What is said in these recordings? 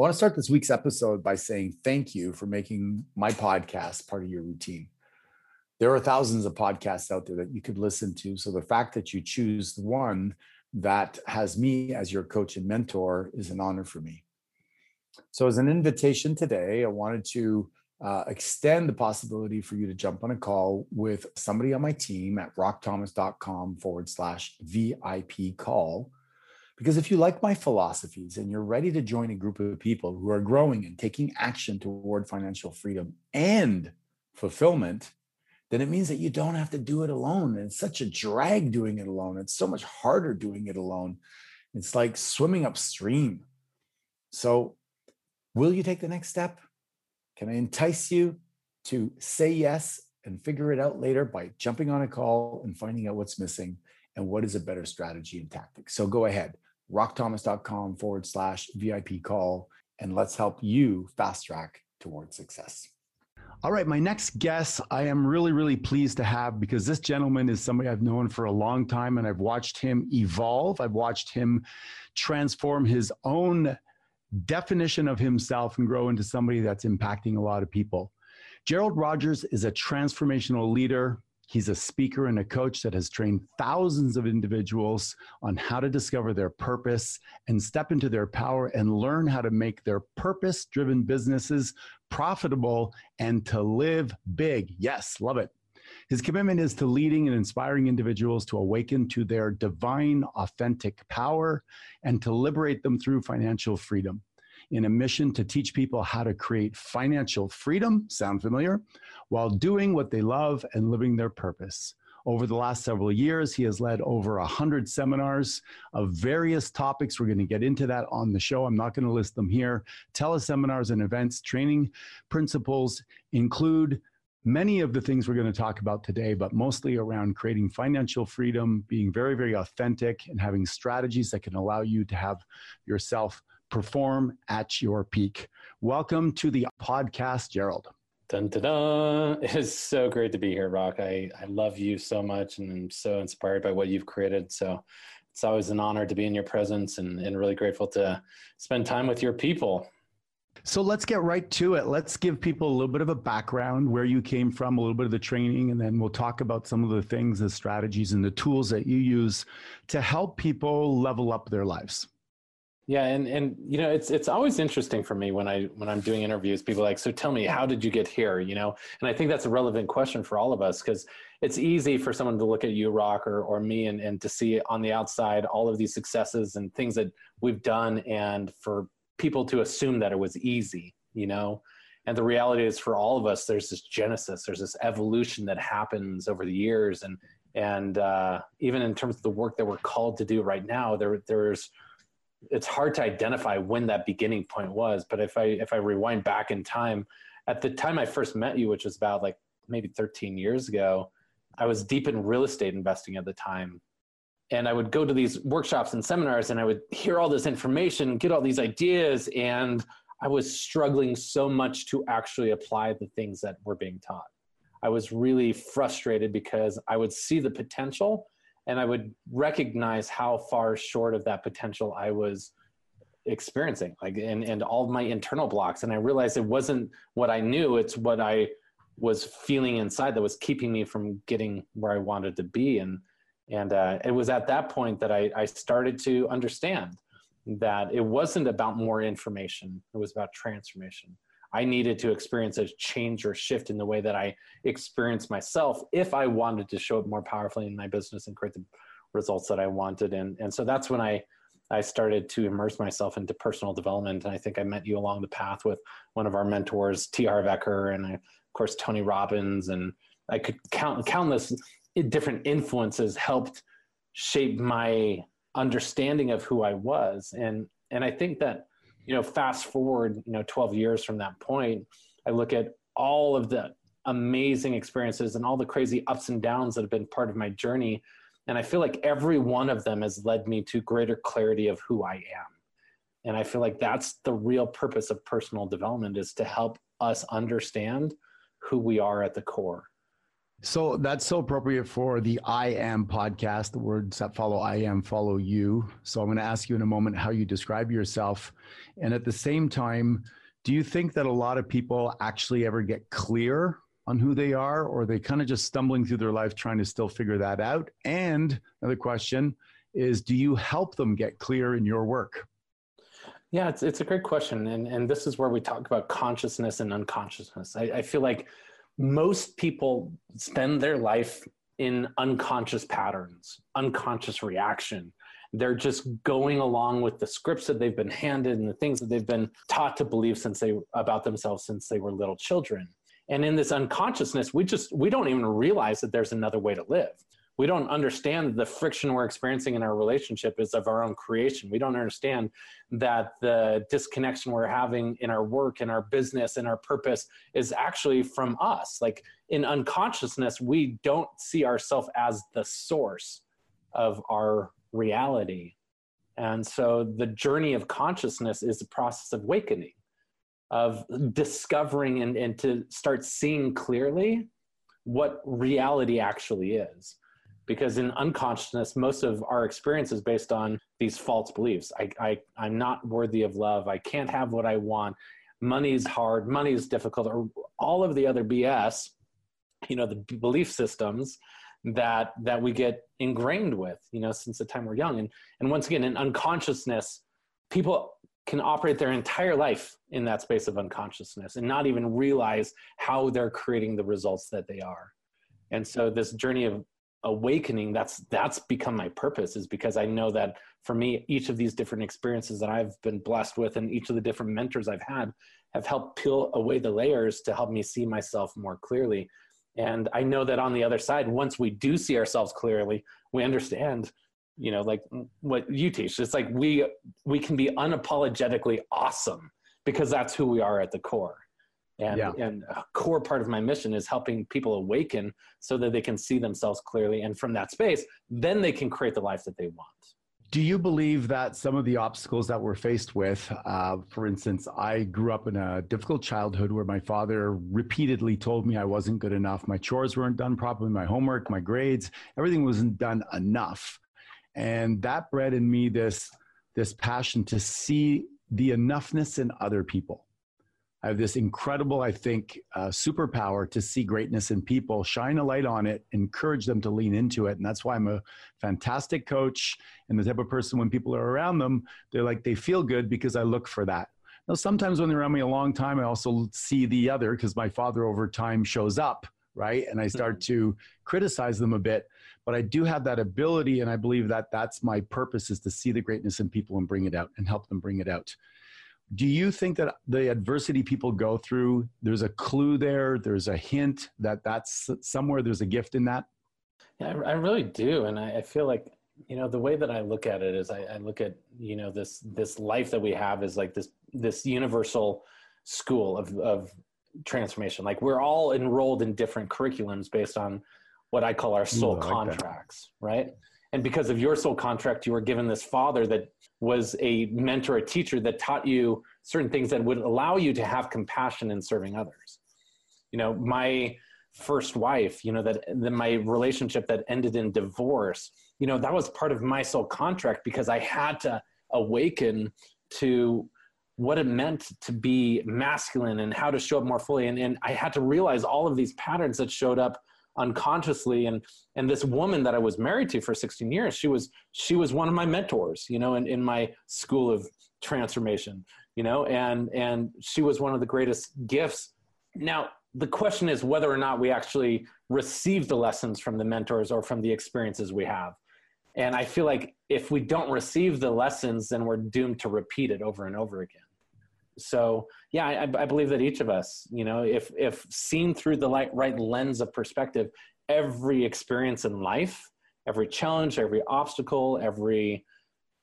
I want to start this week's episode by saying thank you for making my podcast part of your routine. There are thousands of podcasts out there that you could listen to. So the fact that you choose the one that has me as your coach and mentor is an honor for me. So, as an invitation today, I wanted to uh, extend the possibility for you to jump on a call with somebody on my team at rockthomas.com forward slash VIP call because if you like my philosophies and you're ready to join a group of people who are growing and taking action toward financial freedom and fulfillment, then it means that you don't have to do it alone. And it's such a drag doing it alone. It's so much harder doing it alone. It's like swimming upstream. So, will you take the next step? Can I entice you to say yes and figure it out later by jumping on a call and finding out what's missing and what is a better strategy and tactic? So, go ahead rockthomas.com forward slash VIP call, and let's help you fast track towards success. All right, my next guest, I am really, really pleased to have because this gentleman is somebody I've known for a long time and I've watched him evolve. I've watched him transform his own definition of himself and grow into somebody that's impacting a lot of people. Gerald Rogers is a transformational leader, He's a speaker and a coach that has trained thousands of individuals on how to discover their purpose and step into their power and learn how to make their purpose driven businesses profitable and to live big. Yes, love it. His commitment is to leading and inspiring individuals to awaken to their divine, authentic power and to liberate them through financial freedom in a mission to teach people how to create financial freedom, sound familiar, while doing what they love and living their purpose. Over the last several years, he has led over 100 seminars of various topics. We're going to get into that on the show. I'm not going to list them here. Teleseminars and events, training principles include many of the things we're going to talk about today, but mostly around creating financial freedom, being very, very authentic, and having strategies that can allow you to have yourself perform at your peak. Welcome to the podcast, Gerald. Dun, dun, dun. It is so great to be here, Rock. I, I love you so much and I'm so inspired by what you've created. So it's always an honor to be in your presence and, and really grateful to spend time with your people. So let's get right to it. Let's give people a little bit of a background, where you came from, a little bit of the training, and then we'll talk about some of the things, the strategies, and the tools that you use to help people level up their lives. Yeah, and and you know, it's it's always interesting for me when I when I'm doing interviews. People like, so tell me, how did you get here? You know, and I think that's a relevant question for all of us because it's easy for someone to look at you, Rock, or or me, and and to see on the outside all of these successes and things that we've done, and for people to assume that it was easy. You know, and the reality is for all of us, there's this genesis, there's this evolution that happens over the years, and and uh, even in terms of the work that we're called to do right now, there there's it's hard to identify when that beginning point was but if i if i rewind back in time at the time i first met you which was about like maybe 13 years ago i was deep in real estate investing at the time. And i would go to these workshops and seminars and i would hear all this information get all these ideas and i was struggling so much to actually apply the things that were being taught. I was really frustrated because i would see the potential and I would recognize how far short of that potential I was experiencing, like and and all my internal blocks. And I realized it wasn't what I knew; it's what I was feeling inside that was keeping me from getting where I wanted to be. And and uh, it was at that point that I, I started to understand that it wasn't about more information; it was about transformation. I needed to experience a change or shift in the way that I experience myself if I wanted to show up more powerfully in my business and create the results that I wanted. And, and so that's when I, I started to immerse myself into personal development. And I think I met you along the path with one of our mentors, T. Harv Eker, and of course, Tony Robbins. And I could count countless different influences helped shape my understanding of who I was. And, and I think that you know, fast forward, you know, 12 years from that point, I look at all of the amazing experiences and all the crazy ups and downs that have been part of my journey. And I feel like every one of them has led me to greater clarity of who I am. And I feel like that's the real purpose of personal development is to help us understand who we are at the core. So that's so appropriate for the I am podcast. The words that follow I am follow you. So I'm going to ask you in a moment how you describe yourself. And at the same time, do you think that a lot of people actually ever get clear on who they are, or are they kind of just stumbling through their life trying to still figure that out? And another question is do you help them get clear in your work? Yeah, it's, it's a great question. And, and this is where we talk about consciousness and unconsciousness. I, I feel like most people spend their life in unconscious patterns, unconscious reaction. They're just going along with the scripts that they've been handed and the things that they've been taught to believe since they about themselves since they were little children. And in this unconsciousness, we just we don't even realize that there's another way to live we don't understand the friction we're experiencing in our relationship is of our own creation. We don't understand that the disconnection we're having in our work, in our business, in our purpose is actually from us. Like in unconsciousness, we don't see ourselves as the source of our reality. And so the journey of consciousness is a process of awakening, of discovering and, and to start seeing clearly what reality actually is because in unconsciousness most of our experience is based on these false beliefs. I, I i'm not worthy of love. I can't have what i want. Money's hard. Money's difficult. Or all of the other bs you know the belief systems that that we get ingrained with you know since the time we're young. And and once again in unconsciousness people can operate their entire life in that space of unconsciousness and not even realize how they're creating the results that they are. And so this journey of awakening that's that's become my purpose is because i know that for me each of these different experiences that i've been blessed with and each of the different mentors i've had have helped peel away the layers to help me see myself more clearly. And i know that on the other side once we do see ourselves clearly we understand you know like what you teach. It's like we we can be unapologetically awesome because that's who we are at the core and, yeah. and a core part of my mission is helping people awaken so that they can see themselves clearly. And from that space, then they can create the life that they want. Do you believe that some of the obstacles that we're faced with, uh, for instance, I grew up in a difficult childhood where my father repeatedly told me I wasn't good enough. My chores weren't done properly, my homework, my grades, everything wasn't done enough. And that bred in me this, this passion to see the enoughness in other people I have this incredible, I think, uh, superpower to see greatness in people, shine a light on it, encourage them to lean into it. And that's why I'm a fantastic coach and the type of person when people are around them, they're like, they feel good because I look for that. Now, sometimes when they're around me a long time, I also see the other because my father over time shows up, right? And I start mm-hmm. to criticize them a bit. But I do have that ability, and I believe that that's my purpose is to see the greatness in people and bring it out and help them bring it out do you think that the adversity people go through there's a clue there there's a hint that that's somewhere there's a gift in that? Yeah i, really do and I, I, feel like you know the way that i look at it is I, I, look at you know this this life that we have is like this this universal school of of transformation. Like we're all enrolled in different curriculums based on what i call our soul Ooh, like contracts that. right and because of your soul contract you were given this father that was a mentor a teacher that taught you certain things that would allow you to have compassion in serving others. You know my first wife you know that my relationship that ended in divorce you know that was part of my soul contract because i had to awaken to what it meant to be masculine and how to show up more fully. And, and i had to realize all of these patterns that showed up unconsciously. And and this woman that i was married to for 16 years she was she was one of my mentors you know in, in my school of transformation you know and and she was one of the greatest gifts. Now the question is whether or not we actually receive the lessons from the mentors or from the experiences we have. And i feel like if we don't receive the lessons then we're doomed to repeat it over and over again so yeah I, I, believe that each of us you know if if seen through the right, right lens of perspective every experience in life every challenge every obstacle every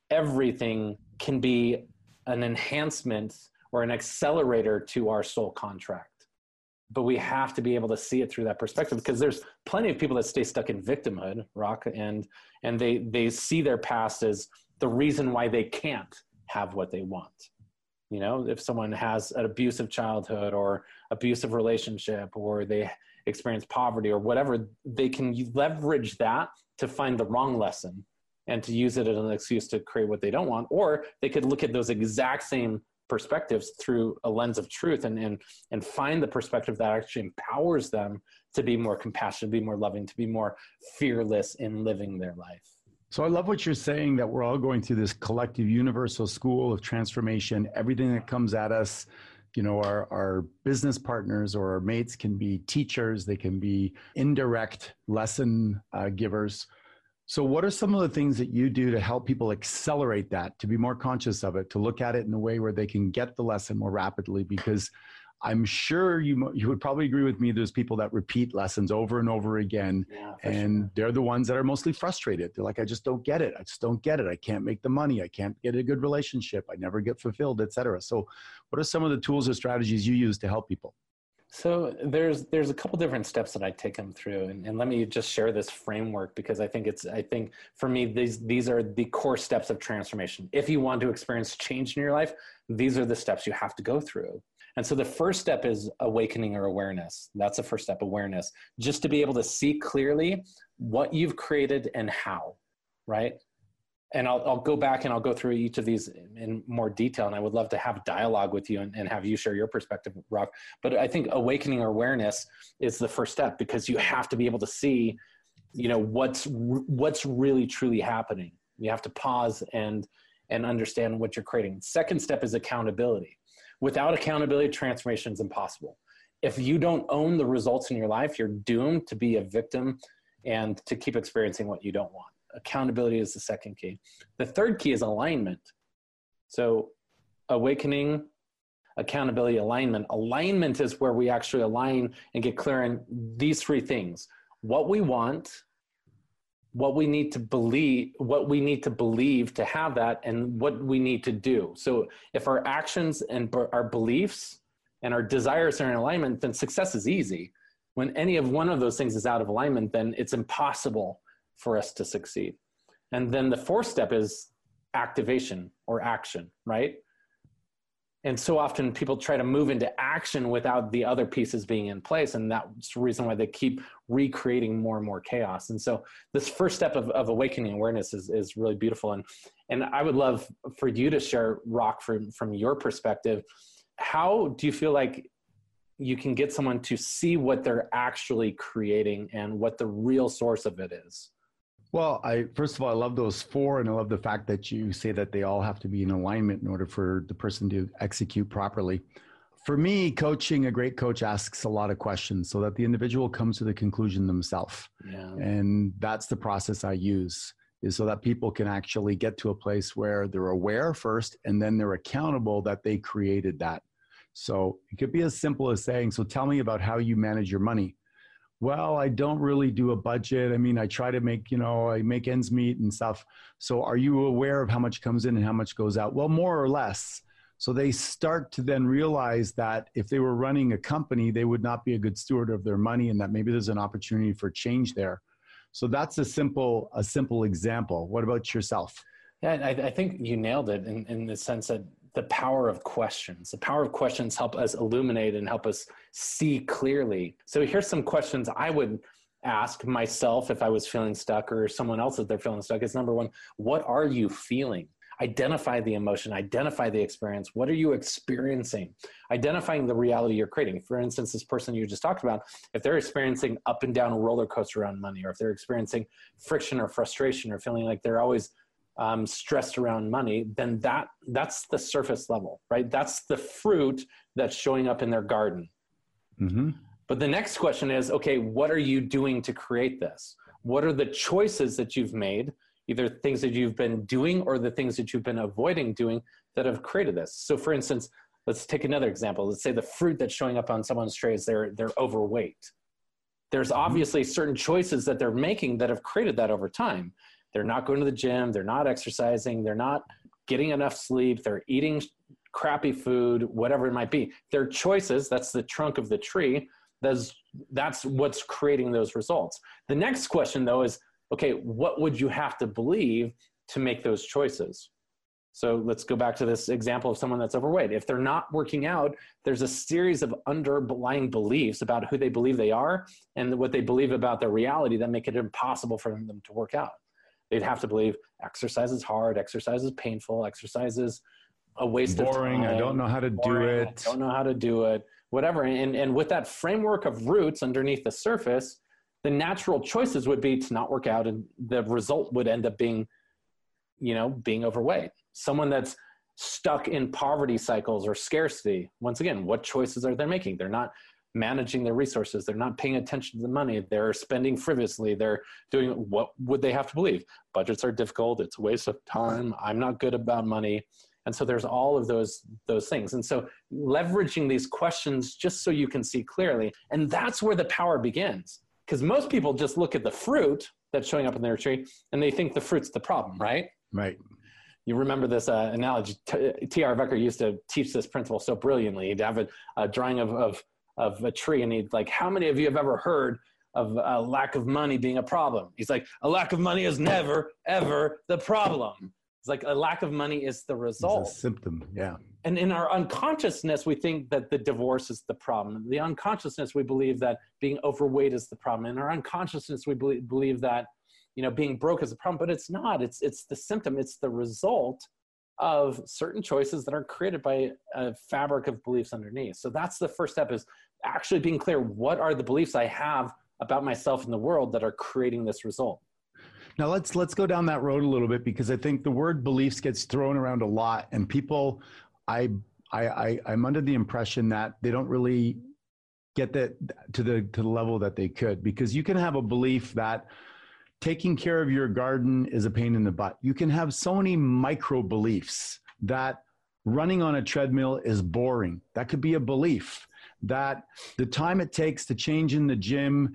everything can be an enhancement or an accelerator to our soul contract. But we have to be able to see it through that perspective because there's plenty of people that stay stuck in victimhood rock and and they they see their past as the reason why they can't have what they want you know if someone has an abusive childhood or abusive relationship or they experience poverty or whatever they can leverage that to find the wrong lesson and to use it as an excuse to create what they don't want or they could look at those exact same perspectives through a lens of truth and, and, and find the perspective that actually empowers them to be more compassionate, be more loving, to be more fearless in living their life. So I love what you're saying that we're all going through this collective universal school of transformation. Everything that comes at us, you know, our, our business partners or our mates can be teachers, they can be indirect lesson uh, givers so, what are some of the things that you do to help people accelerate that, to be more conscious of it, to look at it in a way where they can get the lesson more rapidly? Because I'm sure you you would probably agree with me. There's people that repeat lessons over and over again, yeah, and sure. they're the ones that are mostly frustrated. They're like, I just don't get it. I just don't get it. I can't make the money. I can't get a good relationship. I never get fulfilled, etc. So, what are some of the tools or strategies you use to help people? So there's there's a couple different steps that I take them through, and, and let me just share this framework because I think it's I think for me these these are the core steps of transformation. If you want to experience change in your life, these are the steps you have to go through. And so the first step is awakening or awareness. That's the first step, awareness. Just to be able to see clearly what you've created and how, right? and I'll, I'll go back and I'll go through each of these in more detail. And I would love to have dialogue with you and, and have you share your perspective, Rock. But I think awakening or awareness is the first step because you have to be able to see, you know, what's what's really truly happening. You have to pause and and understand what you're creating. Second step is accountability. Without accountability, transformation is impossible. If you don't own the results in your life, you're doomed to be a victim and to keep experiencing what you don't want accountability is the second key. The third key is alignment. So, awakening, accountability, alignment. Alignment is where we actually align and get clear on these three things what we want, what we need to believe, what we need to believe to have that, and what we need to do. So, if our actions and our beliefs and our desires are in alignment, then success is easy. When any of one of those things is out of alignment, then it's impossible for us to succeed. And then the fourth step is activation or action, right? And so often people try to move into action without the other pieces being in place. And that's the reason why they keep recreating more and more chaos. And so this first step of, of awakening awareness is, is really beautiful. And, and I would love for you to share, Rock, from, from your perspective. How do you feel like you can get someone to see what they're actually creating and what the real source of it is? Well, I first of all, I love those four, and I love the fact that you say that they all have to be in alignment in order for the person to execute properly. For me, coaching, a great coach asks a lot of questions so that the individual comes to the conclusion themselves. Yeah. And that's the process I use is so that people can actually get to a place where they're aware first and then they're accountable that they created that. So it could be as simple as saying, So tell me about how you manage your money well i don't really do a budget. I mean i try to make you know i make ends meet and stuff. So are you aware of how much comes in and how much goes out? Well more or less. So they start to then realize that if they were running a company they would not be a good steward of their money and that maybe there's an opportunity for change there. So that's a simple a simple example. What about yourself? Yeah i, I think you nailed it in, in the sense that the power of questions. The power of questions help us illuminate and help us see clearly. So here's some questions I would ask myself if I was feeling stuck or someone else if they're feeling stuck is number one, what are you feeling? Identify the emotion, identify the experience. What are you experiencing? Identifying the reality you're creating. For instance, this person you just talked about, if they're experiencing up and down a roller coaster on money, or if they're experiencing friction or frustration or feeling like they're always um, stressed around money, then that that's the surface level, right? That's the fruit that's showing up in their garden. Mm-hmm. But the next question is, okay, what are you doing to create this? What are the choices that you've made, either things that you've been doing or the things that you've been avoiding doing that have created this? So, for instance, let's take another example. Let's say the fruit that's showing up on someone's tray is they're they're overweight. There's mm-hmm. obviously certain choices that they're making that have created that over time. They're not going to the gym. They're not exercising. They're not getting enough sleep. They're eating crappy food, whatever it might be. Their choices, that's the trunk of the tree, That's that's what's creating those results. The next question though is okay, what would you have to believe to make those choices? So let's go back to this example of someone that's overweight. If they're not working out, there's a series of underlying beliefs about who they believe they are and what they believe about their reality that make it impossible for them to work out. They'd have to believe exercise is hard, exercise is painful, exercise is a waste boring, of time. I don't know how to boring, do it. I don't know how to do it, whatever. And, and with that framework of roots underneath the surface, the natural choices would be to not work out and the result would end up being, you know, being overweight. Someone that's stuck in poverty cycles or scarcity, once again, what choices are they making? They're not managing their resources. They're not paying attention to the money. They're spending frivolously. They're doing what would they have to believe? Budgets are difficult. It's a waste of time. I'm not good about money. And so there's all of those those things. And so leveraging these questions just so you can see clearly. And that's where the power begins. Because most people just look at the fruit that's showing up in their tree and they think the fruit's the problem, right? Right. You remember this uh, analogy. T. Harv Eker used to teach this principle so brilliantly. He'd have a, a drawing of, of of a tree and he's like how many of you have ever heard of a lack of money being a problem? He's like a lack of money is never ever the problem. It's like a lack of money is the result It's a symptom yeah. And in our unconsciousness we think that the divorce is the problem. The unconsciousness we believe that being overweight is the problem. In our unconsciousness we believe, believe that you know being broke is a problem but it's not. It's it's the symptom. It's the result of certain choices that are created by a fabric of beliefs underneath. So that's the first step is actually being clear what are the beliefs I have about myself and the world that are creating this result. Now let's let's go down that road a little bit because I think the word beliefs gets thrown around a lot and people I I, I I'm under the impression that they don't really get that to the to the level that they could because you can have a belief that taking care of your garden is a pain in the butt. You can have so many micro beliefs that running on a treadmill is boring. That could be a belief. That the time it takes to change in the gym,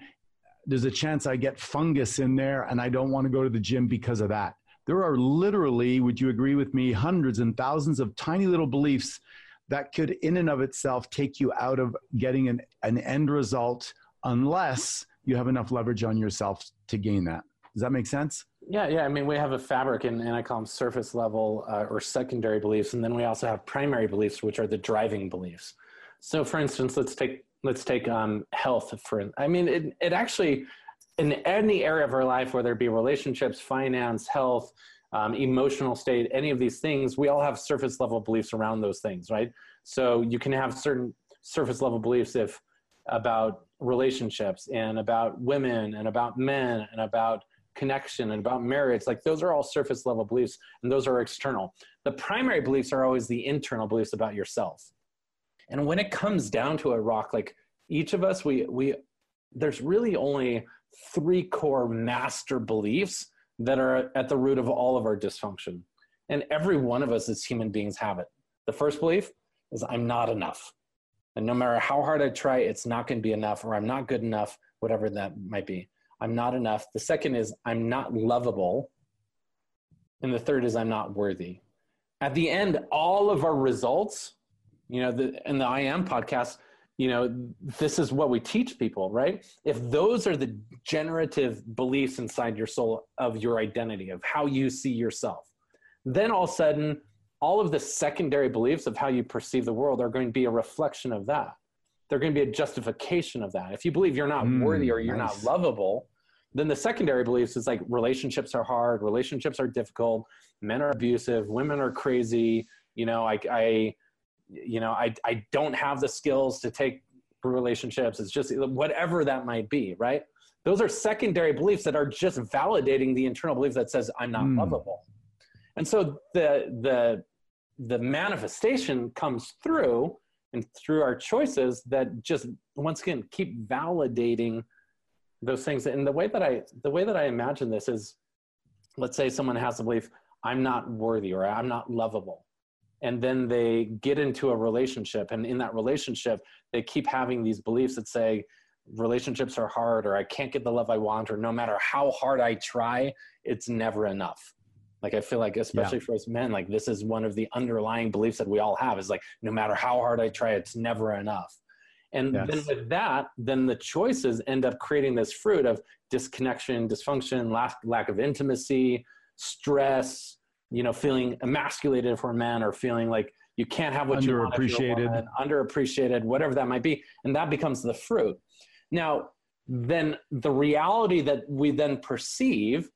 there's a chance I get fungus in there and I don't want to go to the gym because of that. There are literally, would you agree with me, hundreds and thousands of tiny little beliefs that could, in and of itself, take you out of getting an, an end result unless you have enough leverage on yourself to gain that. Does that make sense? Yeah, yeah. I mean, we have a fabric, and, and I call them surface level uh, or secondary beliefs, and then we also have primary beliefs, which are the driving beliefs. So, for instance, let's take let's take um, health for. I mean, it it actually in any area of our life, whether it be relationships, finance, health, um, emotional state, any of these things, we all have surface level beliefs around those things, right? So you can have certain surface level beliefs if about relationships and about women and about men and about connection and about marriage like those are all surface level beliefs and those are external the primary beliefs are always the internal beliefs about yourself and when it comes down to a rock like each of us we we there's really only three core master beliefs that are at the root of all of our dysfunction and every one of us as human beings have it the first belief is i'm not enough and no matter how hard i try it's not going to be enough or i'm not good enough whatever that might be I'm not enough. The second is I'm not lovable. And the third is I'm not worthy. At the end, all of our results, you know, the, in the I Am podcast, you know, this is what we teach people, right? If those are the generative beliefs inside your soul of your identity, of how you see yourself, then all of a sudden, all of the secondary beliefs of how you perceive the world are going to be a reflection of that. They're going to be a justification of that. If you believe you're not mm, worthy or you're nice. not lovable, then the secondary beliefs is like relationships are hard relationships are difficult men are abusive women are crazy you know i, I you know I, I don't have the skills to take relationships. It's just whatever that might be right? Those are secondary beliefs that are just validating the internal belief that says i'm not mm. lovable. And so the the the manifestation comes through and through our choices that just once again keep validating those things. And the way that i the way that i imagine this is let's say someone has a belief i'm not worthy or i'm not lovable and then they get into a relationship and in that relationship they keep having these beliefs that say relationships are hard or i can't get the love i want or no matter how hard i try it's never enough like i feel like especially yeah. for us men like this is one of the underlying beliefs that we all have is like no matter how hard i try it's never enough And Yes. then with that, then the choices end up creating this fruit of disconnection, dysfunction, lack, lack of intimacy, stress, you know, feeling emasculated for a man or feeling like you can't have what you want. if you're a Underappreciated. woman, underappreciated, whatever that might be. And that becomes the fruit. Now, then the reality that we then perceive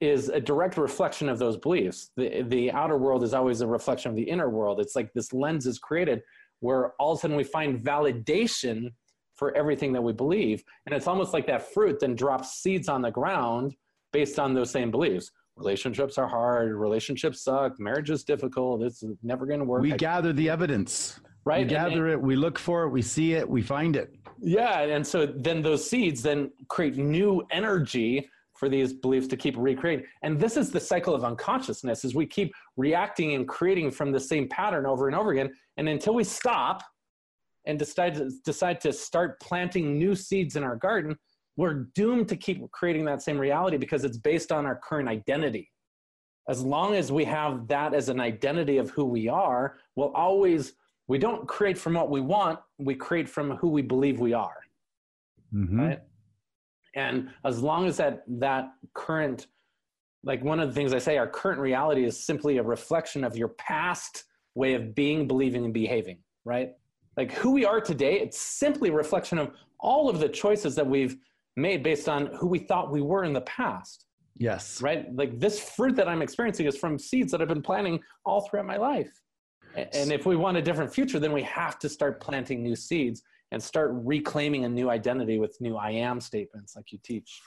is a direct reflection of those beliefs. The, the outer world is always a reflection of the inner world. It's like this lens is created where all of a sudden we find validation for everything that we believe. And it's almost like that fruit then drops seeds on the ground based on those same beliefs. Relationships are hard, relationships suck, marriage is difficult, it's never going to work. We I- gather the evidence. right? We And- gather it. We look for it. We see it. We find it. Yeah, and so then those seeds then create new energy for these beliefs to keep recreating. And this is the cycle of unconsciousness as we keep reacting and creating from the same pattern over and over again. And until we stop and decide to, decide to start planting new seeds in our garden, we're doomed to keep creating that same reality because it's based on our current identity. As long as we have that as an identity of who we are, we'll always we don't create from what we want we create from who we believe we are Mhm. right and as long as that that current like one of the things i say our current reality is simply a reflection of your past way of being believing and behaving right like who we are today it's simply a reflection of all of the choices that we've made based on who we thought we were in the past Yes. right? Like this fruit that I'm experiencing is from seeds that I've been planting all throughout my life. And if we want a different future, then we have to start planting new seeds and start reclaiming a new identity with new I am statements like you teach.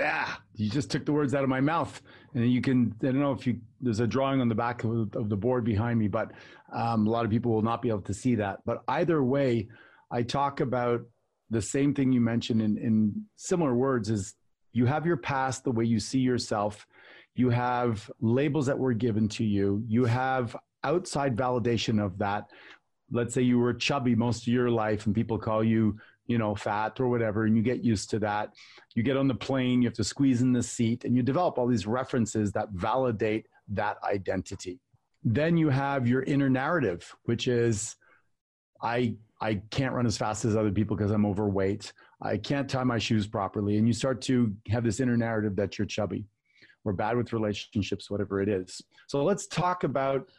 Ah, you just took the words out of my mouth. And you can, I don't know if you, there's a drawing on the back of, of the board behind me, but um, a lot of people will not be able to see that. But either way, I talk about the same thing you mentioned in, in similar words is you have your past, the way you see yourself. You have labels that were given to you. You have outside validation of that. Let's say you were chubby most of your life and people call you, you know, fat or whatever, and you get used to that you get on the plane, you have to squeeze in the seat, and you develop all these references that validate that identity. Then you have your inner narrative, which is I I can't run as fast as other people because I'm overweight. I can't tie my shoes properly. And you start to have this inner narrative that you're chubby or bad with relationships, whatever it is. So let's talk about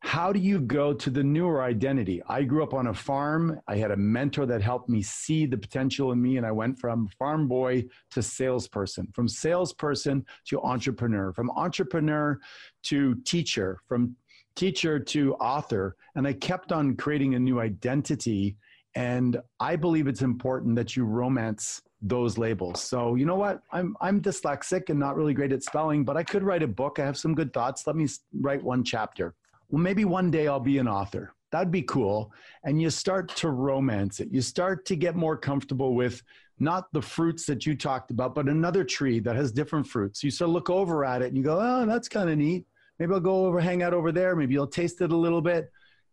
how do you go to the newer identity? I grew up on a farm. I had a mentor that helped me see the potential in me, and I went from farm boy to salesperson, from salesperson to entrepreneur, from entrepreneur to teacher, from teacher to author. And I kept on creating a new identity. And I believe it's important that you romance those labels. So, you know what? I'm, I'm dyslexic and not really great at spelling, but I could write a book. I have some good thoughts. Let me write one chapter well, maybe one day I'll be an author. That'd be cool. And you start to romance it. You start to get more comfortable with not the fruits that you talked about, but another tree that has different fruits. You sort of look over at it and you go, oh, that's kind of neat. Maybe I'll go over, hang out over there. Maybe you'll taste it a little bit.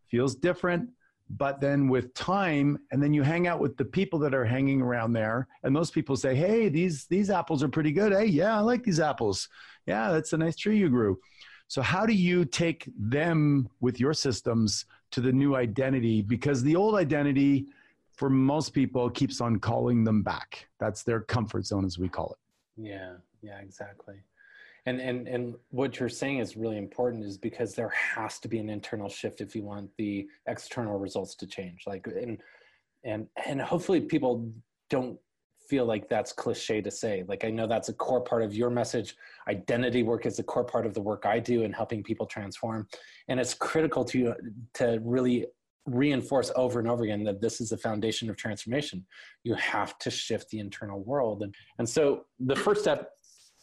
Feels different. But then with time, and then you hang out with the people that are hanging around there, and those people say, Hey, these these apples are pretty good. Hey, yeah, I like these apples. Yeah, that's a nice tree you grew. So, how do you take them with your systems to the new identity? Because the old identity, for most people, keeps on calling them back. That's their comfort zone, as we call it. Yeah, yeah, exactly. And and and what you're saying is really important is because there has to be an internal shift if you want the external results to change. Like and and and hopefully people don't feel like that's cliche to say. Like I know that's a core part of your message. Identity work is a core part of the work I do in helping people transform. And it's critical to to really reinforce over and over again that this is the foundation of transformation. You have to shift the internal world. And and so the first step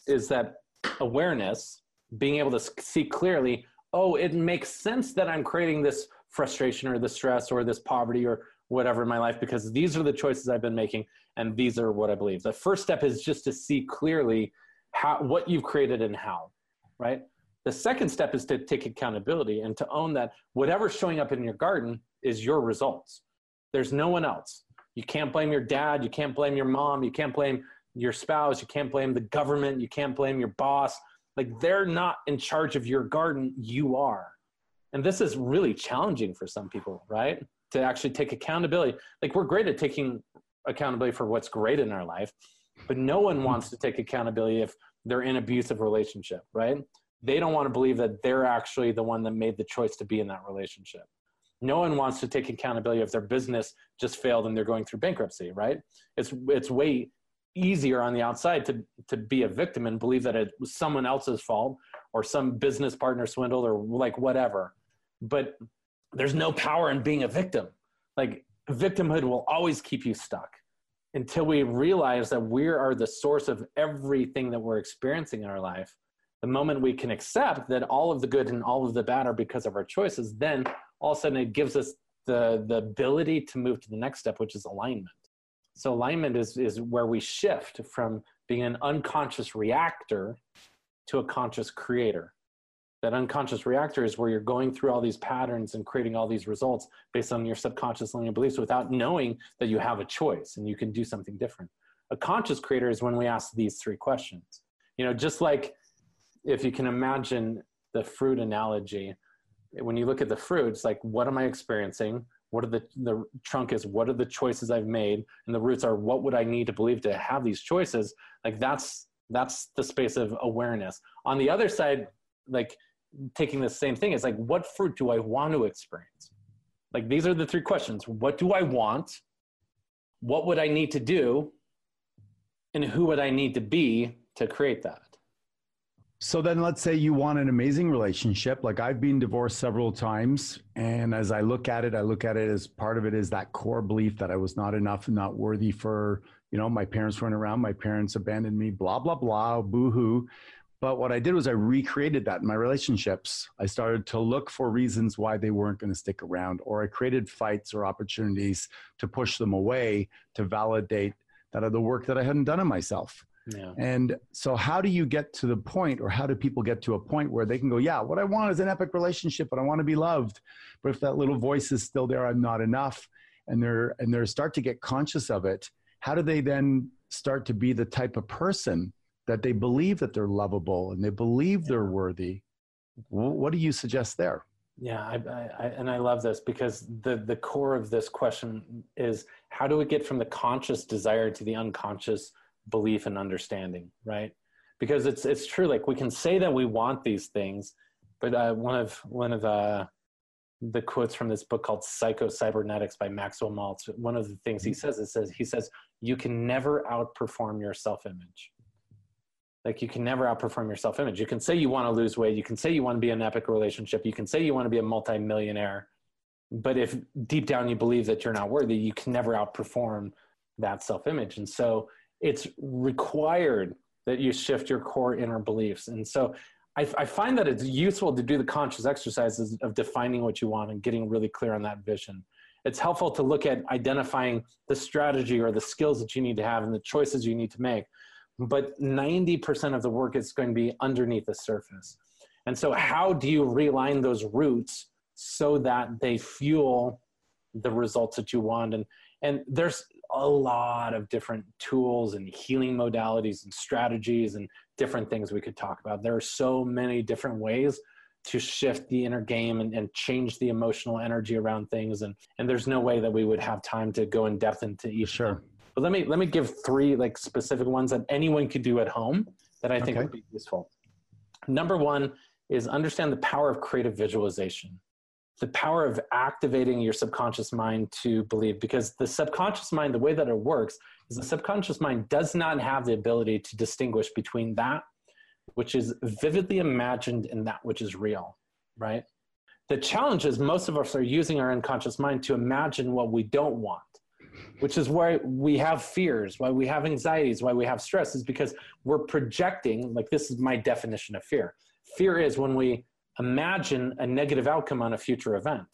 is that awareness, being able to see clearly, oh, it makes sense that I'm creating this frustration or this stress or this poverty or whatever in my life because these are the choices I've been making and these are what I believe. The first step is just to see clearly how what you've created and how, right? The second step is to take accountability and to own that whatever's showing up in your garden is your results. There's no one else. You can't blame your dad, you can't blame your mom, you can't blame your spouse, you can't blame the government, you can't blame your boss. Like they're not in charge of your garden, you are. And this is really challenging for some people, right? to actually take accountability. Like we're great at taking accountability for what's great in our life, but no one wants to take accountability if they're in abusive relationship, right? They don't want to believe that they're actually the one that made the choice to be in that relationship. No one wants to take accountability if their business just failed and they're going through bankruptcy, right? It's it's way easier on the outside to to be a victim and believe that it was someone else's fault or some business partner swindled or like whatever. But there's no power in being a victim. Like victimhood will always keep you stuck until we realize that we are the source of everything that we're experiencing in our life. The moment we can accept that all of the good and all of the bad are because of our choices, then all of a sudden it gives us the, the ability to move to the next step, which is alignment. So alignment is, is where we shift from being an unconscious reactor to a conscious creator that unconscious reactor is where you're going through all these patterns and creating all these results based on your subconscious limiting beliefs without knowing that you have a choice and you can do something different. A conscious creator is when we ask these three questions. You know, just like if you can imagine the fruit analogy, when you look at the fruits, like what am I experiencing? What are the the trunk is what are the choices I've made? And the roots are what would I need to believe to have these choices? Like that's that's the space of awareness. On the other side, like taking the same thing. It's like, what fruit do I want to experience? Like, these are the three questions What do I want? What would I need to do? And who would I need to be to create that? So then let's say you want an amazing relationship. Like I've been divorced several times. And as I look at it, I look at it as part of it is that core belief that I was not enough and not worthy for, you know, my parents weren't around, my parents abandoned me, blah, blah, blah, boo hoo. But what I did was I recreated that in my relationships. I started to look for reasons why they weren't going to stick around, or I created fights or opportunities to push them away to validate that the work that I hadn't done on myself. Yeah. And so, how do you get to the point, or how do people get to a point where they can go, Yeah, what I want is an epic relationship, but I want to be loved. But if that little voice is still there, I'm not enough, and they're and they're start to get conscious of it. How do they then start to be the type of person that they believe that they're lovable and they believe they're worthy. What do you suggest there? Yeah, I, I, and I love this because the the core of this question is how do we get from the conscious desire to the unconscious belief and understanding, right? Because it's it's true. Like we can say that we want these things, but uh, one of one of uh, the quotes from this book called Psycho Cybernetics by Maxwell Maltz. One of the things he mm-hmm. says is says he says you can never outperform your self image like you can never outperform your self image. You can say you want to lose weight. You can say you want to be in an epic relationship. You can say you want to be a multimillionaire. But if deep down you believe that you're not worthy, you can never outperform that self image. And so it's required that you shift your core inner beliefs. And so I, I, find that it's useful to do the conscious exercises of defining what you want and getting really clear on that vision. It's helpful to look at identifying the strategy or the skills that you need to have and the choices you need to make but 90% of the work is going to be underneath the surface. And so, how do you realign those roots so that they fuel the results that you want? And, and there's a lot of different tools and healing modalities and strategies and different things we could talk about. There are so many different ways to shift the inner game and, and change the emotional energy around things. And, and there's no way that we would have time to go in depth into each. Sure. But let me let me give three like specific ones that anyone could do at home that I think okay. would be useful. Number one is understand the power of creative visualization. The power of activating your subconscious mind to believe, because the subconscious mind, the way that it works, is the subconscious mind does not have the ability to distinguish between that which is vividly imagined and that which is real, right? The challenge is most of us are using our unconscious mind to imagine what we don't want which is why we have fears, why we have anxieties, why we have stress, is because we're projecting, like this is my definition of fear. Fear is when we imagine a negative outcome on a future event,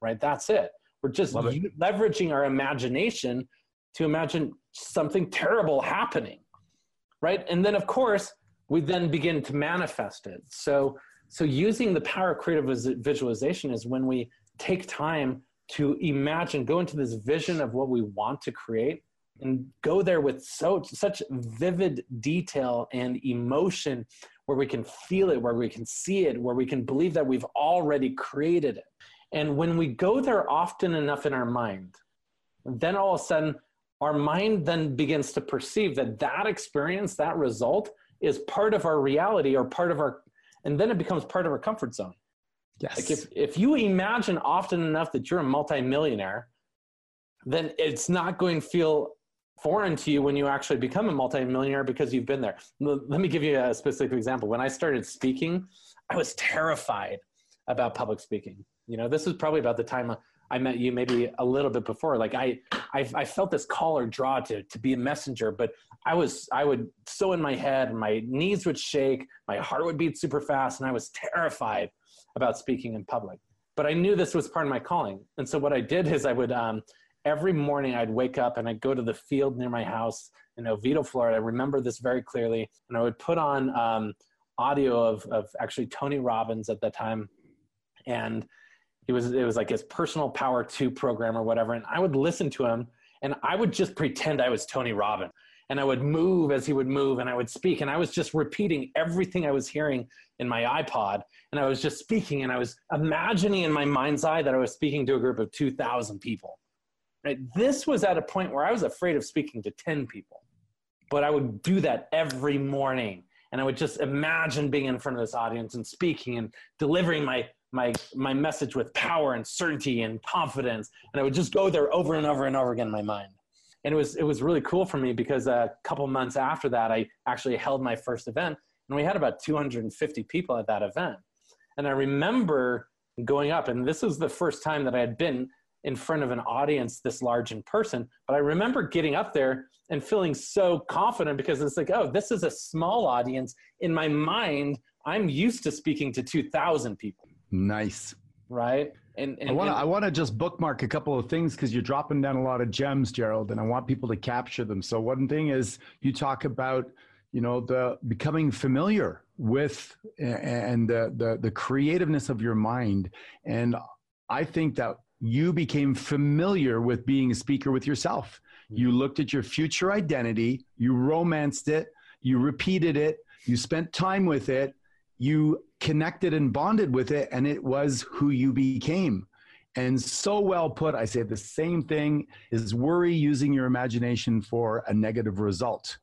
right? That's it. We're just leveraging our imagination to imagine something terrible happening, right? And then, of course, we then begin to manifest it. So, so using the power of creative visualization is when we take time to imagine, go into this vision of what we want to create and go there with so such vivid detail and emotion where we can feel it, where we can see it, where we can believe that we've already created it. And when we go there often enough in our mind, then all of a sudden our mind then begins to perceive that that experience, that result is part of our reality or part of our, and then it becomes part of our comfort zone. Yes. Like if, if you imagine often enough that you're a multimillionaire, then it's not going to feel foreign to you when you actually become a multimillionaire because you've been there. Let me give you a specific example. When I started speaking, I was terrified about public speaking. You know, this was probably about the time I met you, maybe a little bit before. Like I, I, I felt this call or draw to to be a messenger, but I was I would so in my head, my knees would shake, my heart would beat super fast, and I was terrified about speaking in public. But I knew this was part of my calling, and so what I did is I would um, every morning I'd wake up and I'd go to the field near my house in Oviedo, Florida. I remember this very clearly, and I would put on um, audio of of actually Tony Robbins at that time, and he was it was like his personal power two program or whatever. And i would listen to him and i would just pretend i was tony robbins. And i would move as he would move and i would speak. And i was just repeating everything i was hearing in my ipod. And i was just speaking and i was imagining in my mind's eye that i was speaking to a group of 2000 people right? This was at a point where i was afraid of speaking to 10 people but i would do that every morning. And i would just imagine being in front of this audience and speaking and delivering my my my message with power and certainty and confidence. And i would just go there over and over and over again in my mind. And it was it was really cool for me because a couple months after that i actually held my first event and we had about 250 people at that event. And i remember going up and this was the first time that i had been in front of an audience this large in person but i remember getting up there and feeling so confident because it's like oh this is a small audience in my mind i'm used to speaking to 2000 people Nice. Right. And, and I want to I want to just bookmark a couple of things because you're dropping down a lot of gems, Gerald, and I want people to capture them. So one thing is you talk about you know the becoming familiar with and the the, the creativeness of your mind, and I think that you became familiar with being a speaker with yourself. Hmm. You looked at your future identity, you romanced it, you repeated it, you spent time with it, you connected and bonded with it, and it was who you became. And so well put, I say the same thing is worry using your imagination for a negative result.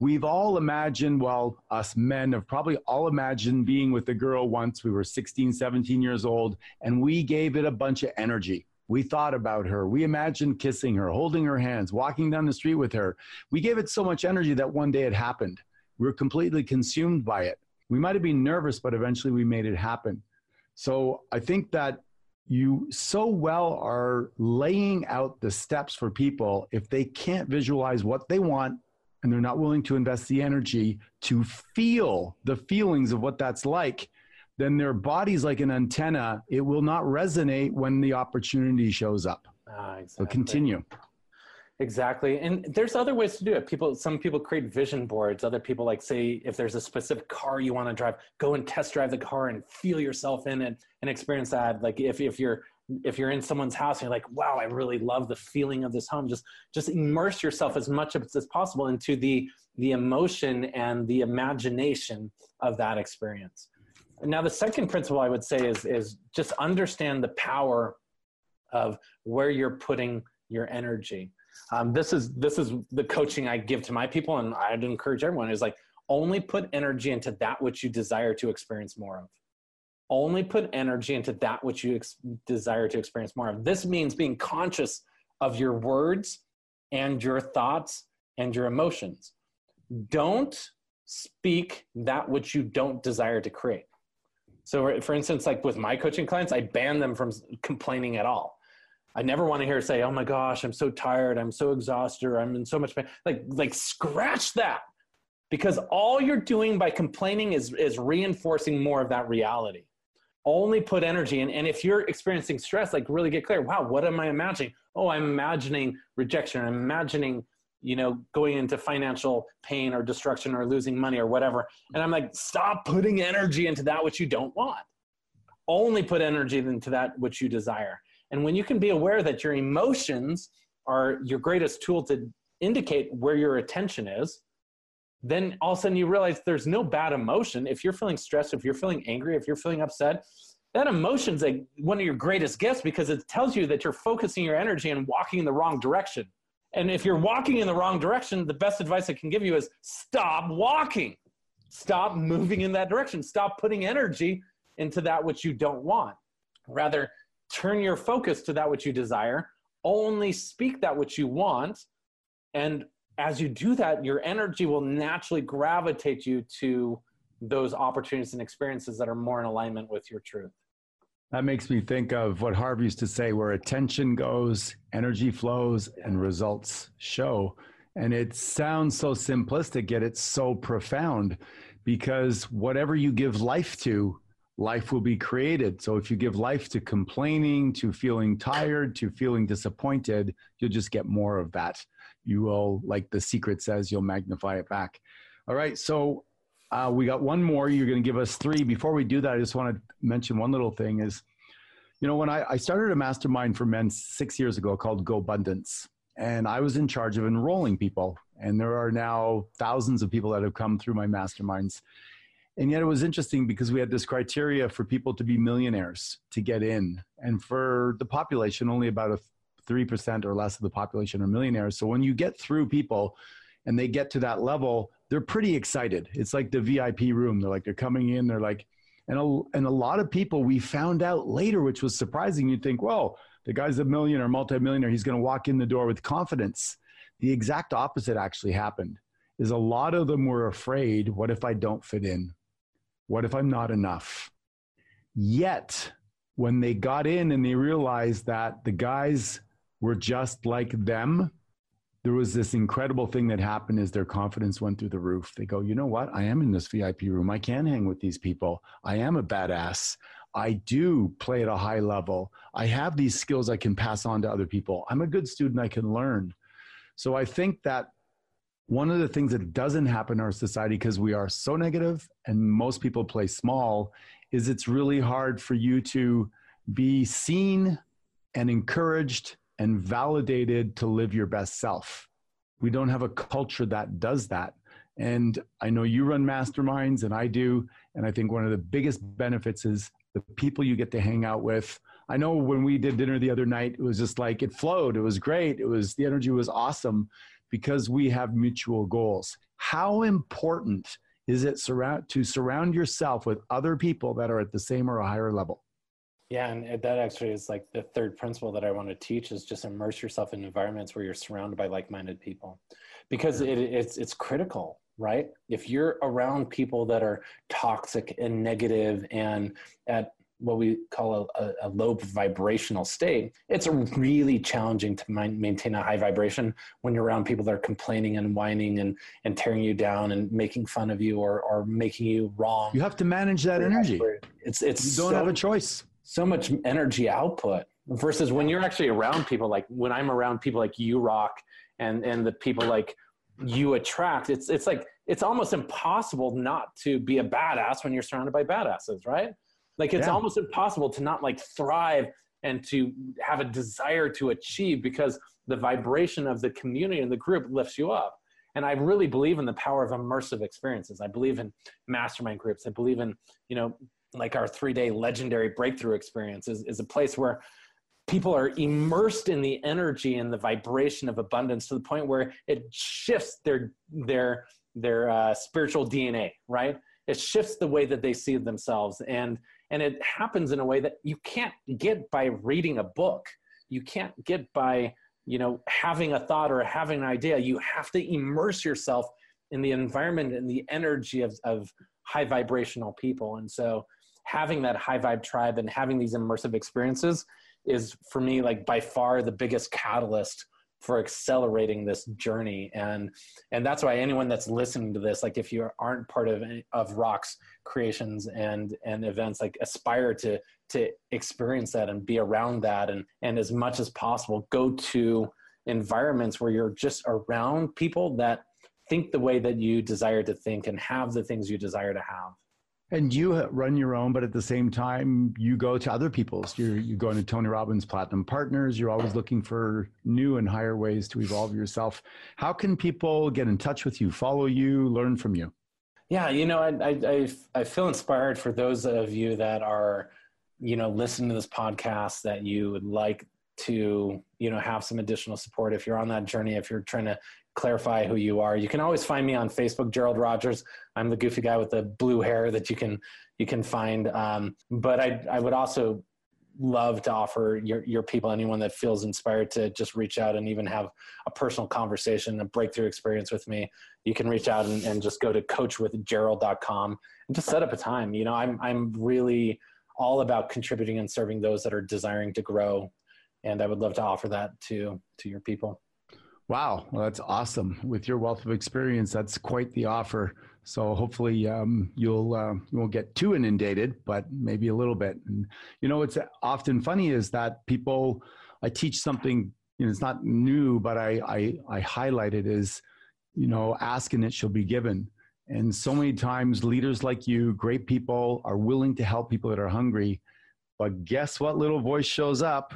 We've all imagined, well, us men have probably all imagined being with a girl once we were 16, 17 years old, and we gave it a bunch of energy. We thought about her. We imagined kissing her, holding her hands, walking down the street with her. We gave it so much energy that one day it happened. We were completely consumed by it. We might have been nervous, but eventually we made it happen. So I think that you so well are laying out the steps for people if they can't visualize what they want and they're not willing to invest the energy to feel the feelings of what that's like then their body's like an antenna it will not resonate when the opportunity shows up Ah, so continue Exactly. And there's other ways to do it. People some people create vision boards. Other people like say if there's a specific car you want to drive, go and test drive the car and feel yourself in it and experience that. Like if if you're if you're in someone's house and you're like, wow, I really love the feeling of this home, just just immerse yourself as much as possible into the the emotion and the imagination of that experience. Now the second principle I would say is is just understand the power of where you're putting your energy um, this is this is the coaching I give to my people, and I'd encourage everyone is like only put energy into that which you desire to experience more of. Only put energy into that which you ex- desire to experience more of. This means being conscious of your words and your thoughts and your emotions. Don't speak that which you don't desire to create. So, for instance, like with my coaching clients, I ban them from complaining at all. I never want to hear say, "Oh my gosh, I'm so tired, I'm so exhausted, I'm in so much pain." Like, like scratch that, because all you're doing by complaining is is reinforcing more of that reality. Only put energy in, and if you're experiencing stress, like really get clear. Wow, what am I imagining? Oh, I'm imagining rejection. I'm imagining, you know, going into financial pain or destruction or losing money or whatever. And I'm like, stop putting energy into that which you don't want. Only put energy into that which you desire. And when you can be aware that your emotions are your greatest tool to indicate where your attention is, then all of a sudden you realize there's no bad emotion. If you're feeling stressed, if you're feeling angry, if you're feeling upset, that emotion's like one of your greatest gifts because it tells you that you're focusing your energy and walking in the wrong direction. And if you're walking in the wrong direction, the best advice I can give you is stop walking. Stop moving in that direction. Stop putting energy into that which you don't want. Rather, turn your focus to that which you desire. Only speak that which you want. And as you do that, your energy will naturally gravitate you to those opportunities and experiences that are more in alignment with your truth. That makes me think of what Harv used to say where attention goes, energy flows, and results show. And it sounds so simplistic, yet it's so profound because whatever you give life to, life will be created. So if you give life to complaining, to feeling tired, to feeling disappointed, you'll just get more of that. You will, like the secret says, you'll magnify it back. All right. So uh, we got one more. You're going to give us three. Before we do that, I just want to mention one little thing is, you know, when I, I started a mastermind for men six years ago called Go Abundance, and I was in charge of enrolling people. And there are now thousands of people that have come through my masterminds. And yet it was interesting because we had this criteria for people to be millionaires to get in. And for the population, only about a 3% or less of the population are millionaires. So when you get through people and they get to that level, they're pretty excited. It's like the VIP room. They're like, they're coming in, they're like, and a, and a lot of people we found out later, which was surprising. You'd think, well, the guy's a millionaire, multimillionaire. He's going to walk in the door with confidence. The exact opposite actually happened. Is a lot of them were afraid. What if I don't fit in? What if I'm not enough? Yet, when they got in and they realized that the guys were just like them, there was this incredible thing that happened as their confidence went through the roof. They go, you know what? I am in this VIP room. I can hang with these people. I am a badass. I do play at a high level. I have these skills I can pass on to other people. I'm a good student. I can learn. So I think that one of the things that doesn't happen in our society because we are so negative and most people play small is it's really hard for you to be seen and encouraged and validated to live your best self. We don't have a culture that does that. And I know you run masterminds and I do. And I think one of the biggest benefits is the people you get to hang out with. I know when we did dinner the other night, it was just like it flowed. It was great. It was the energy was awesome because we have mutual goals. How important is it to surround yourself with other people that are at the same or a higher level? Yeah, and uh, that actually is like the third principle that I want to teach is just immerse yourself in environments where you're surrounded by like-minded people, because mm-hmm. it, it's it's critical, right? If you're around people that are toxic and negative and at what we call a, a, low vibrational state, it's really challenging to maintain a high vibration when you're around people that are complaining and whining and, and tearing you down and making fun of you or, or making you wrong. You have to manage that energy. It's, it's you don't so, have a choice so much energy output versus when you're actually around people like when I'm around people like you rock and and the people like you attract it's it's like it's almost impossible not to be a badass when you're surrounded by badasses right? Like it's yeah. almost impossible to not like thrive and to have a desire to achieve because the vibration of the community and the group lifts you up. And i really believe in the power of immersive experiences. I believe in mastermind groups. I believe in you know like our three day legendary breakthrough experience is, is a place where people are immersed in the energy and the vibration of abundance to the point where it shifts their their their uh, spiritual DNA, right? It shifts the way that they see themselves, and and it happens in a way that you can't get by reading a book. You can't get by you know having a thought or having an idea. You have to immerse yourself in the environment and the energy of of high vibrational people, and so having that high vibe tribe and having these immersive experiences is for me like by far the biggest catalyst for accelerating this journey. And and that's why anyone that's listening to this like if you aren't part of of rocks creations and and events like aspire to to experience that and be around that and and as much as possible go to environments where you're just around people that think the way that you desire to think and have the things you desire to have and you run your own, but at the same time, you go to other people's. You're, you go into Tony Robbins Platinum Partners. You're always looking for new and higher ways to evolve yourself. How can people get in touch with you, follow you, learn from you? Yeah, you know, I, I, I feel inspired for those of you that are you know, listening to this podcast, that you would like to, you know, have some additional support if you're on that journey, if you're trying to clarify who you are, you can always find me on Facebook, Gerald Rogers. I'm the goofy guy with the blue hair that you can you can find. Um, but I I would also love to offer your, your people, anyone that feels inspired to just reach out and even have a personal conversation, a breakthrough experience with me. You can reach out and, and just go to coachwithgerald.com and just set up a time. You know, I'm, I'm really all about contributing and serving those that are desiring to grow. And I would love to offer that to, to your people. Wow, well, that's awesome. With your wealth of experience, that's quite the offer. So hopefully um, you'll uh, you won't get too inundated, but maybe a little bit. And you know, what's often funny is that people. I teach something. You know, it's not new, but I I, I highlight it as, you know, ask and it shall be given. And so many times, leaders like you, great people, are willing to help people that are hungry. But guess what? Little voice shows up.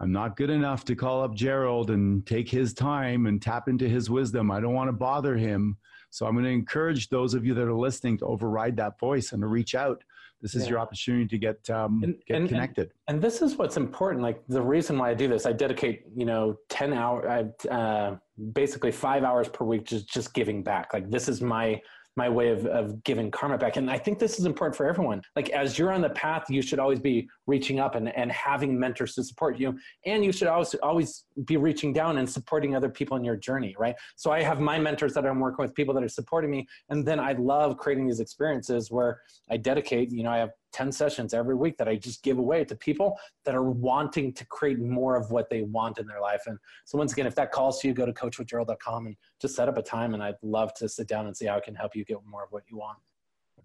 I'm not good enough to call up Gerald and take his time and tap into his wisdom. I don't want to bother him. So I'm going to encourage those of you that are listening to override that voice and to reach out. This is yeah. your opportunity to get um, and, get and, connected. And, and, this is what's important. Like the reason why I do this, I dedicate you know ten hour, uh, basically five hours per week, just just giving back. Like this is my my way of, of giving karma back. And I think this is important for everyone. Like as you're on the path, you should always be reaching up and, and having mentors to support you. And you should always always be reaching down and supporting other people in your journey, right? So I have my mentors that I'm working with, people that are supporting me. And then I love creating these experiences where I dedicate, you know, I have 10 sessions every week that I just give away to people that are wanting to create more of what they want in their life. And so once again, if that calls to you, go to coachwithgerald.com and just set up a time. And I'd love to sit down and see how I can help you get more of what you want.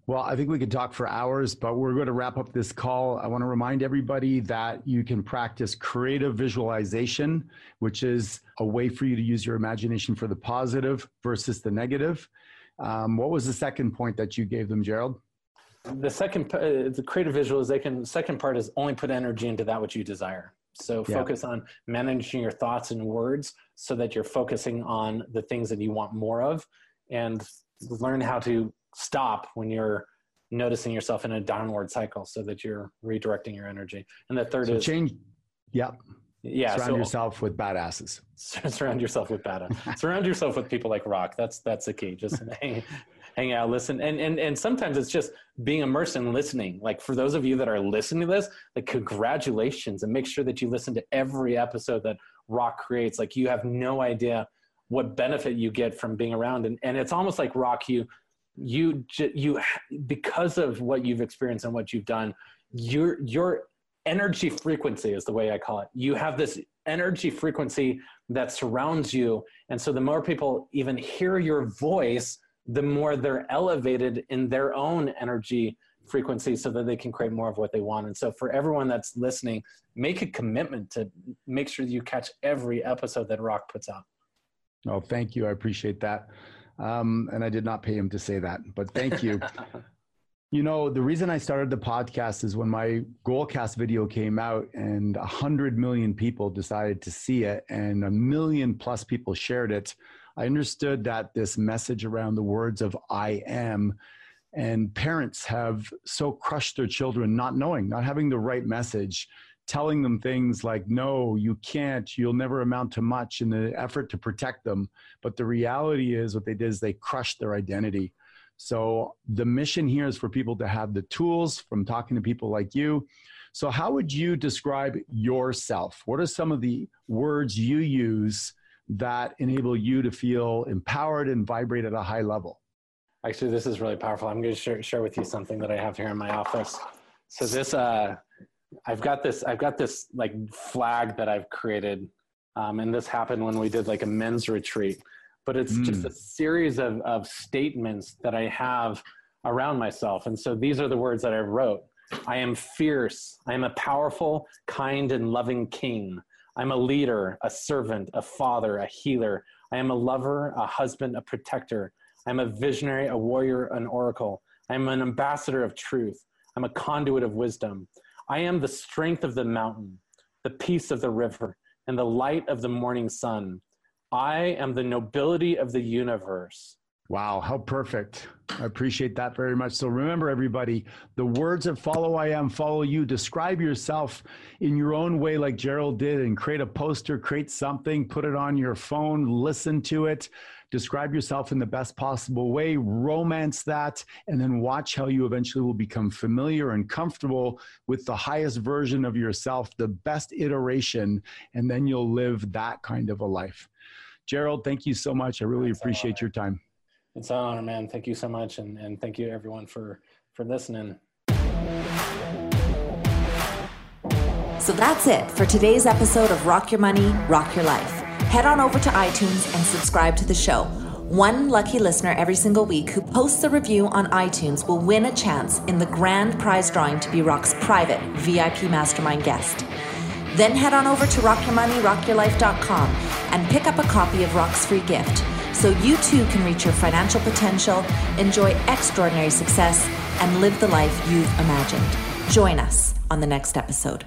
Well, I think we could talk for hours, but we're going to wrap up this call. I want to remind everybody that you can practice creative visualization, which is a way for you to use your imagination for the positive versus the negative. Um, what was the second point that you gave them, Gerald? The second uh, the creative visualization second part is only put energy into that which you desire. So yeah. focus on managing your thoughts and words so that you're focusing on the things that you want more of and learn how to stop when you're noticing yourself in a downward cycle so that you're redirecting your energy. And the third so is change yeah. Yeah surround so, yourself with badasses. Surround yourself with badass. Surround yourself with people like rock. That's that's the key. Just hang, hang out, listen. And, and, and sometimes it's just being immersed in listening. Like for those of you that are listening to this, like congratulations and make sure that you listen to every episode that Rock creates. Like you have no idea what benefit you get from being around. And, and it's almost like Rock, you, you, you, because of what you've experienced and what you've done, your, your energy frequency is the way I call it. You have this energy frequency that surrounds you. And so the more people even hear your voice, the more they're elevated in their own energy frequency so that they can create more of what they want. And so for everyone that's listening, make a commitment to make sure you catch every episode that Rock puts out. Oh, thank you. I appreciate that. Um, and I did not pay him to say that, but thank you. you know, the reason I started the podcast is when my Goalcast video came out and a hundred million people decided to see it and a million plus people shared it. I understood that this message around the words of I am and parents have so crushed their children not knowing, not having the right message, telling them things like, no, you can't, you'll never amount to much in the effort to protect them. But the reality is, what they did is they crushed their identity. So the mission here is for people to have the tools from talking to people like you. So, how would you describe yourself? What are some of the words you use that enable you to feel empowered and vibrate at a high level? Actually, this is really powerful. I'm going to share, share with you something that I have here in my office. So this, uh, I've got this, I've got this like flag that I've created, um, and this happened when we did like a men's retreat. But it's mm. just a series of of statements that I have around myself, and so these are the words that I wrote. I am fierce. I am a powerful, kind, and loving king. I'm a leader, a servant, a father, a healer. I am a lover, a husband, a protector. I'm a visionary, a warrior, an oracle. I am an ambassador of truth. I'm a conduit of wisdom. I am the strength of the mountain, the peace of the river, and the light of the morning sun. I am the nobility of the universe. Wow, how perfect. I appreciate that very much. So remember, everybody, the words of follow I am, follow you. Describe yourself in your own way, like Gerald did, and create a poster, create something, put it on your phone, listen to it. Describe yourself in the best possible way, romance that, and then watch how you eventually will become familiar and comfortable with the highest version of yourself, the best iteration, and then you'll live that kind of a life. Gerald, thank you so much. I really That's appreciate your time. It's an honor, man. Thank you so much, and, and thank you everyone for for listening. So that's it for today's episode of Rock Your Money, Rock Your Life. Head on over to iTunes and subscribe to the show. One lucky listener every single week who posts a review on iTunes will win a chance in the grand prize drawing to be Rock's private VIP mastermind guest. Then head on over to rockyourmoneyrockyourlife.com and pick up a copy of Rock's free gift so you too can reach your financial potential, enjoy extraordinary success, and live the life you've imagined. Join us on the next episode.